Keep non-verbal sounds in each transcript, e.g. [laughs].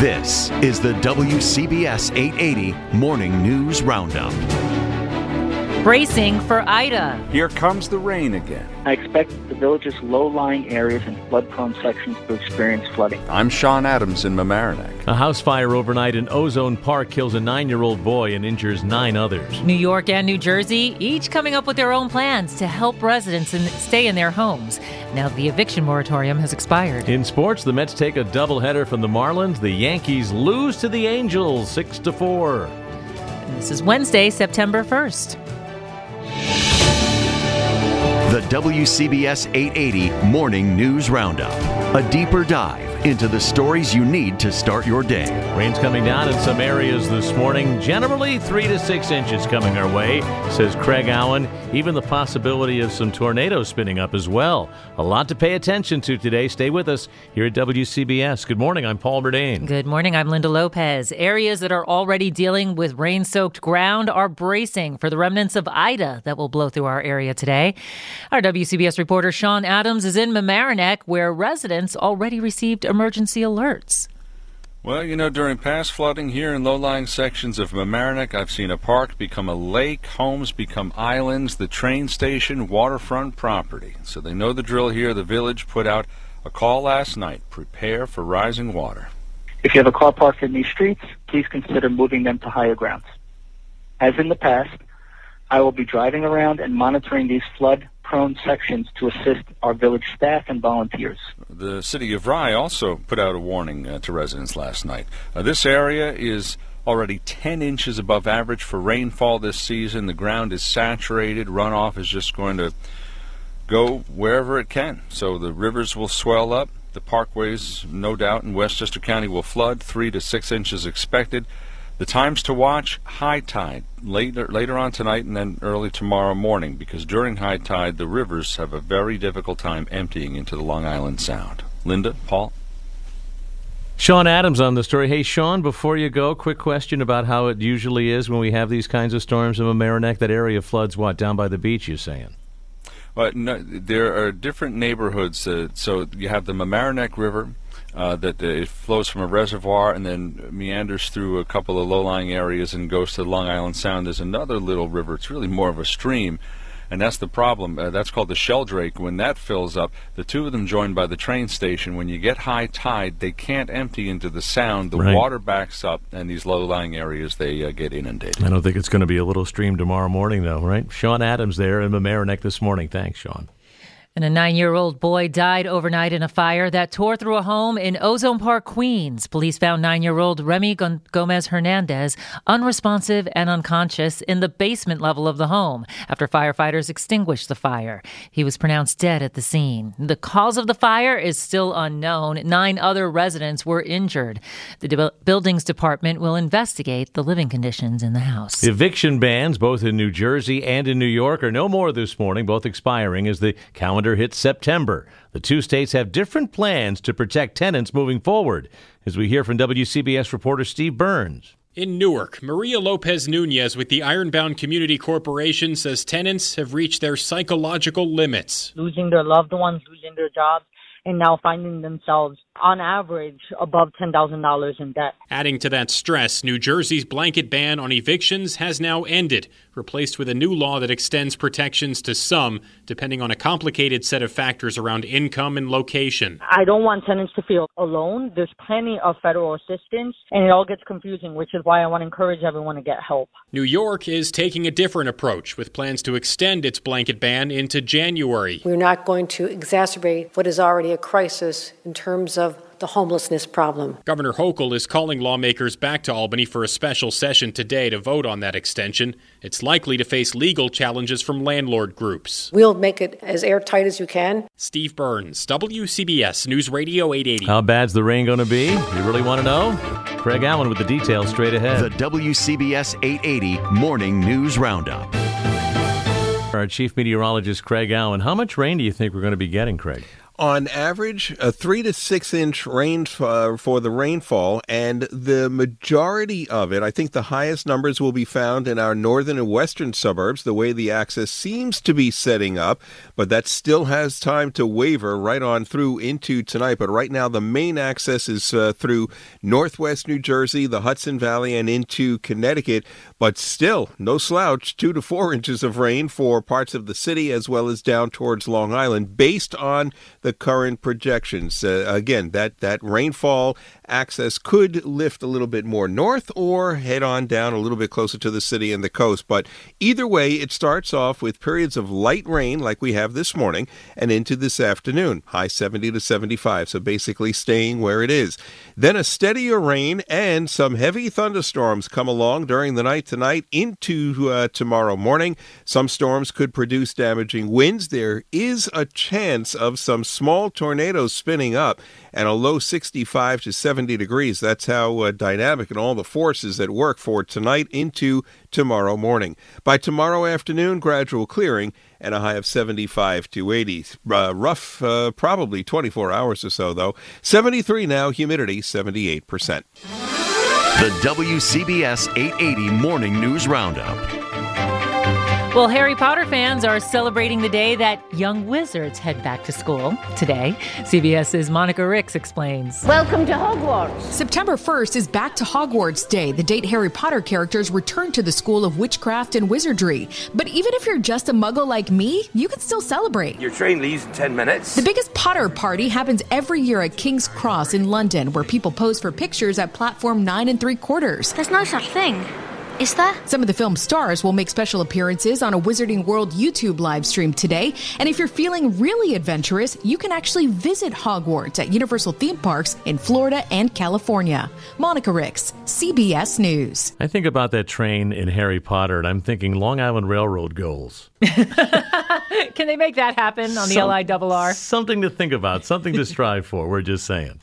This is the WCBS 880 Morning News Roundup bracing for Ida. Here comes the rain again. I expect the village's low-lying areas and flood-prone sections to experience flooding. I'm Sean Adams in Mamaroneck. A house fire overnight in Ozone Park kills a nine-year-old boy and injures nine others. New York and New Jersey, each coming up with their own plans to help residents in, stay in their homes. Now the eviction moratorium has expired. In sports, the Mets take a doubleheader from the Marlins. The Yankees lose to the Angels, six to four. This is Wednesday, September 1st. WCBS 880 Morning News Roundup. A deeper dive into the stories you need to start your day. Rain's coming down in some areas this morning. Generally, three to six inches coming our way, says Craig Allen. Even the possibility of some tornadoes spinning up as well. A lot to pay attention to today. Stay with us here at WCBS. Good morning. I'm Paul Murnane. Good morning. I'm Linda Lopez. Areas that are already dealing with rain soaked ground are bracing for the remnants of Ida that will blow through our area today. Our WCBS reporter Sean Adams is in Mamaroneck, where residents already received emergency alerts. Well, you know, during past flooding here in low-lying sections of Mamaroneck, I've seen a park become a lake, homes become islands, the train station, waterfront property. So they know the drill here. The village put out a call last night, prepare for rising water. If you have a car parked in these streets, please consider moving them to higher grounds. As in the past, I will be driving around and monitoring these flood prone sections to assist our village staff and volunteers. The city of Rye also put out a warning uh, to residents last night. Uh, this area is already 10 inches above average for rainfall this season. The ground is saturated. Runoff is just going to go wherever it can. So the rivers will swell up. The parkways, no doubt, in Westchester County will flood. Three to six inches expected. The times to watch high tide later later on tonight and then early tomorrow morning because during high tide the rivers have a very difficult time emptying into the Long Island Sound. Linda, Paul. Sean Adams on the story. Hey, Sean, before you go, quick question about how it usually is when we have these kinds of storms in Mamaroneck. That area floods what down by the beach? You're saying? Well, no, there are different neighborhoods. Uh, so you have the Mamaroneck River. Uh, that it flows from a reservoir and then meanders through a couple of low-lying areas and goes to Long Island Sound. There's another little river. It's really more of a stream, and that's the problem. Uh, that's called the Sheldrake. When that fills up, the two of them joined by the train station. When you get high tide, they can't empty into the Sound. The Right. water backs up, and these low-lying areas they uh, get inundated. I don't think it's going to be a little stream tomorrow morning, though, right? Sean Adams there in Mamaroneck this morning. Thanks, Sean. And a nine year old boy died overnight in a fire that tore through a home in Ozone Park, Queens. Police found nine year old Remy Gomez Hernandez unresponsive and unconscious in the basement level of the home after firefighters extinguished the fire. He was pronounced dead at the scene. The cause of the fire is still unknown. Nine other residents were injured. The de- buildings department will investigate the living conditions in the house. Eviction bans, both in New Jersey and in New York, are no more this morning, both expiring as the calendar hits September. The two states have different plans to protect tenants moving forward, as we hear from WCBS reporter Steve Burns. In Newark, Maria Lopez Nunez with the Ironbound Community Corporation says tenants have reached their psychological limits. losing their loved ones, losing their jobs, and now finding themselves on average, above $10,000 in debt. Adding to that stress, New Jersey's blanket ban on evictions has now ended, replaced with a new law that extends protections to some, depending on a complicated set of factors around income and location. I don't want tenants to feel alone. There's plenty of federal assistance, and it all gets confusing, which is why I want to encourage everyone to get help. New York is taking a different approach with plans to extend its blanket ban into January. We're not going to exacerbate what is already a crisis in terms of the homelessness problem. Governor Hochul is calling lawmakers back to Albany for a special session today to vote on that extension. It's likely to face legal challenges from landlord groups. We'll make it as airtight as you can. Steve Burns, WCBS News Radio 880. How bad's the rain going to be? You really want to know? Craig Allen with the details straight ahead. The WCBS 880 Morning News Roundup. Our chief meteorologist, Craig Allen. How much rain do you think we're going to be getting, Craig? On average, a three to six inch rain uh, for the rainfall, and the majority of it, I think the highest numbers will be found in our northern and western suburbs, the way the axis seems to be setting up, but that still has time to waver right on through into tonight. But right now, the main axis is uh, through northwest New Jersey, the Hudson Valley, and into Connecticut, but still no slouch, two to four [laughs] inches of rain for parts of the city as well as down towards Long Island, based on the the current projections. Uh, again, that, that rainfall axis could lift a little bit more north or head on down a little bit closer to the city and the coast. But either way, it starts off with periods of light rain like we have this morning and into this afternoon, high 70 to 75. So basically staying where it is. Then a steadier rain and some heavy thunderstorms come along during the night tonight into uh, tomorrow morning. Some storms could produce damaging winds. There is a chance of some small tornadoes spinning up and a low 65 to 70 degrees. That's how uh, dynamic and all the forces at work for tonight into tomorrow morning. By tomorrow afternoon, gradual clearing and a high of 75 to 80. Uh, rough, uh, probably 24 hours or so, though. 73 now, humidity 78%. The WCBS 880 Morning News Roundup. Well, Harry Potter fans are celebrating the day that young wizards head back to school today. CBS's Monica Ricks explains. Welcome to Hogwarts. September 1st is Back to Hogwarts Day, the date Harry Potter characters return to the School of Witchcraft and Wizardry. But even if you're just a muggle like me, you can still celebrate. Your train leaves in 10 minutes. The biggest Potter party happens every year at King's Cross in London, where people pose for pictures at platform 9 and 3 quarters. There's no such thing. Is there? Some of the film's stars will make special appearances on a Wizarding World YouTube live stream today. And if you're feeling really adventurous, you can actually visit Hogwarts at Universal theme parks in Florida and California. Monica Ricks, CBS News. I think about that train in Harry Potter, and I'm thinking Long Island Railroad goals. [laughs] Can they make that happen on the Some- LIRR? Something to think about, something to strive for. We're just saying.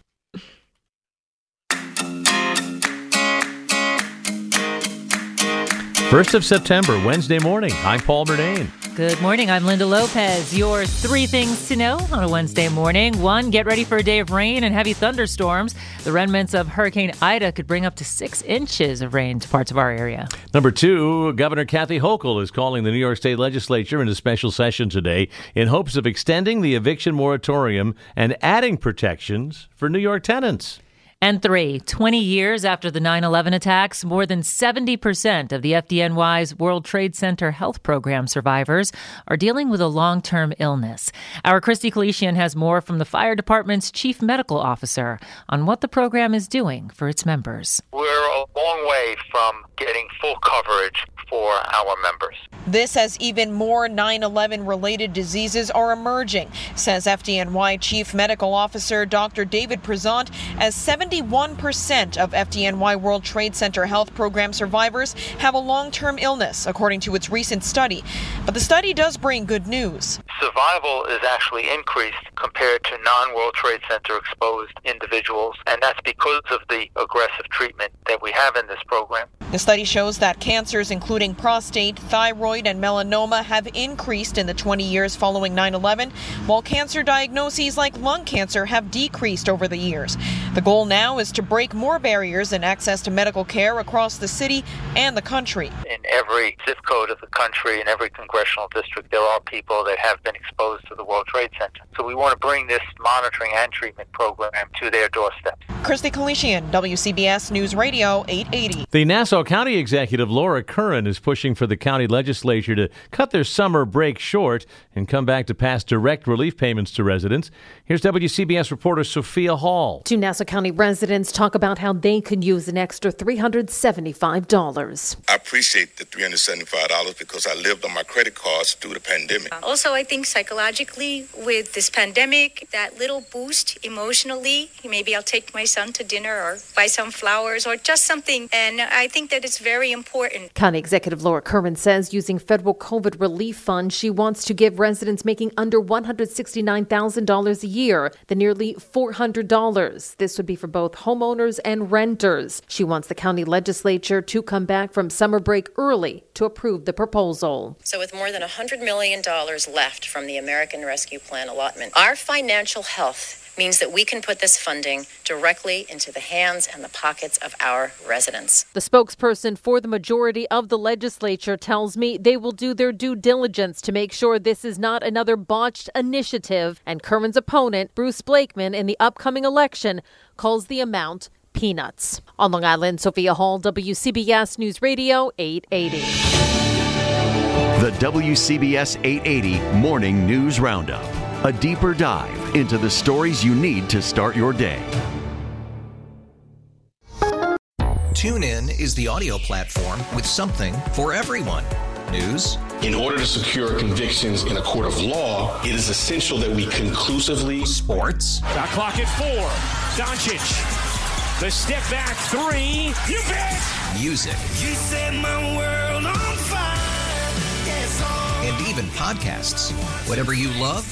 First of September, Wednesday morning. I'm Paul Murnane. Good morning. I'm Linda Lopez. Your three things to know on a Wednesday morning. One, get ready for a day of rain and heavy thunderstorms. The remnants of Hurricane Ida could bring up to six inches of rain to parts of our area. Number two, Governor Kathy Hochul is calling the New York State Legislature into special session today in hopes of extending the eviction moratorium and adding protections for New York tenants. And three, 20 years after the 9 11 attacks, more than 70% of the FDNY's World Trade Center health program survivors are dealing with a long term illness. Our Christy Kalishian has more from the fire department's chief medical officer on what the program is doing for its members. We're a long way from getting full coverage for our members. This as even more 9 11 related diseases are emerging, says FDNY Chief Medical Officer Dr. David Prezant, as 71% of FDNY World Trade Center health program survivors have a long term illness, according to its recent study. But the study does bring good news. Survival is actually increased compared to non World Trade Center exposed individuals, and that's because of the aggressive treatment that we have in this program. The study shows that cancers including prostate, thyroid, and melanoma have increased in the 20 years following 9 11, while cancer diagnoses like lung cancer have decreased over the years. The goal now is to break more barriers in access to medical care across the city and the country. In every zip code of the country, in every congressional district, there are people that have been exposed to the World Trade Center. So we want to bring this monitoring and treatment program to their doorstep. Christy Kalishian, WCBS News Radio 880. The Nassau County Executive Laura Curran is pushing for the county legislature to cut their summer break short and come back to pass direct relief payments to residents. Here's WCBS reporter Sophia Hall. Two Nassau County residents talk about how they could use an extra $375. I appreciate the $375 because I lived on my credit cards through the pandemic. Also, I think psychologically, with this pandemic, that little boost emotionally, maybe I'll take my son to dinner or buy some flowers or just something. And I think that it's very important. County Executive Laura Curran says using federal COVID relief fund she wants to give residents making under $169,000 a year the nearly $400. This would be for both homeowners and renters. She wants the county legislature to come back from summer break early to approve the proposal. So, with more than $100 million left from the American Rescue Plan allotment, our financial health means that we can put this funding directly into the hands and the pockets of our residents. The spokesperson for the majority of the legislature tells me they will do their due diligence to make sure this is not another botched initiative. And Curran's opponent, Bruce Blakeman, in the upcoming election, calls the amount peanuts. On Long Island, Sophia Hall, WCBS News Radio 880. The WCBS 880 Morning News Roundup. A deeper dive into the stories you need to start your day. TuneIn is the audio platform with something for everyone. News. In order to secure convictions in a court of law, it is essential that we conclusively. Sports. Shot clock at four. Doncic. The step back three. You bet. Music. You set my world on fire. Yes. And even podcasts. Whatever you love,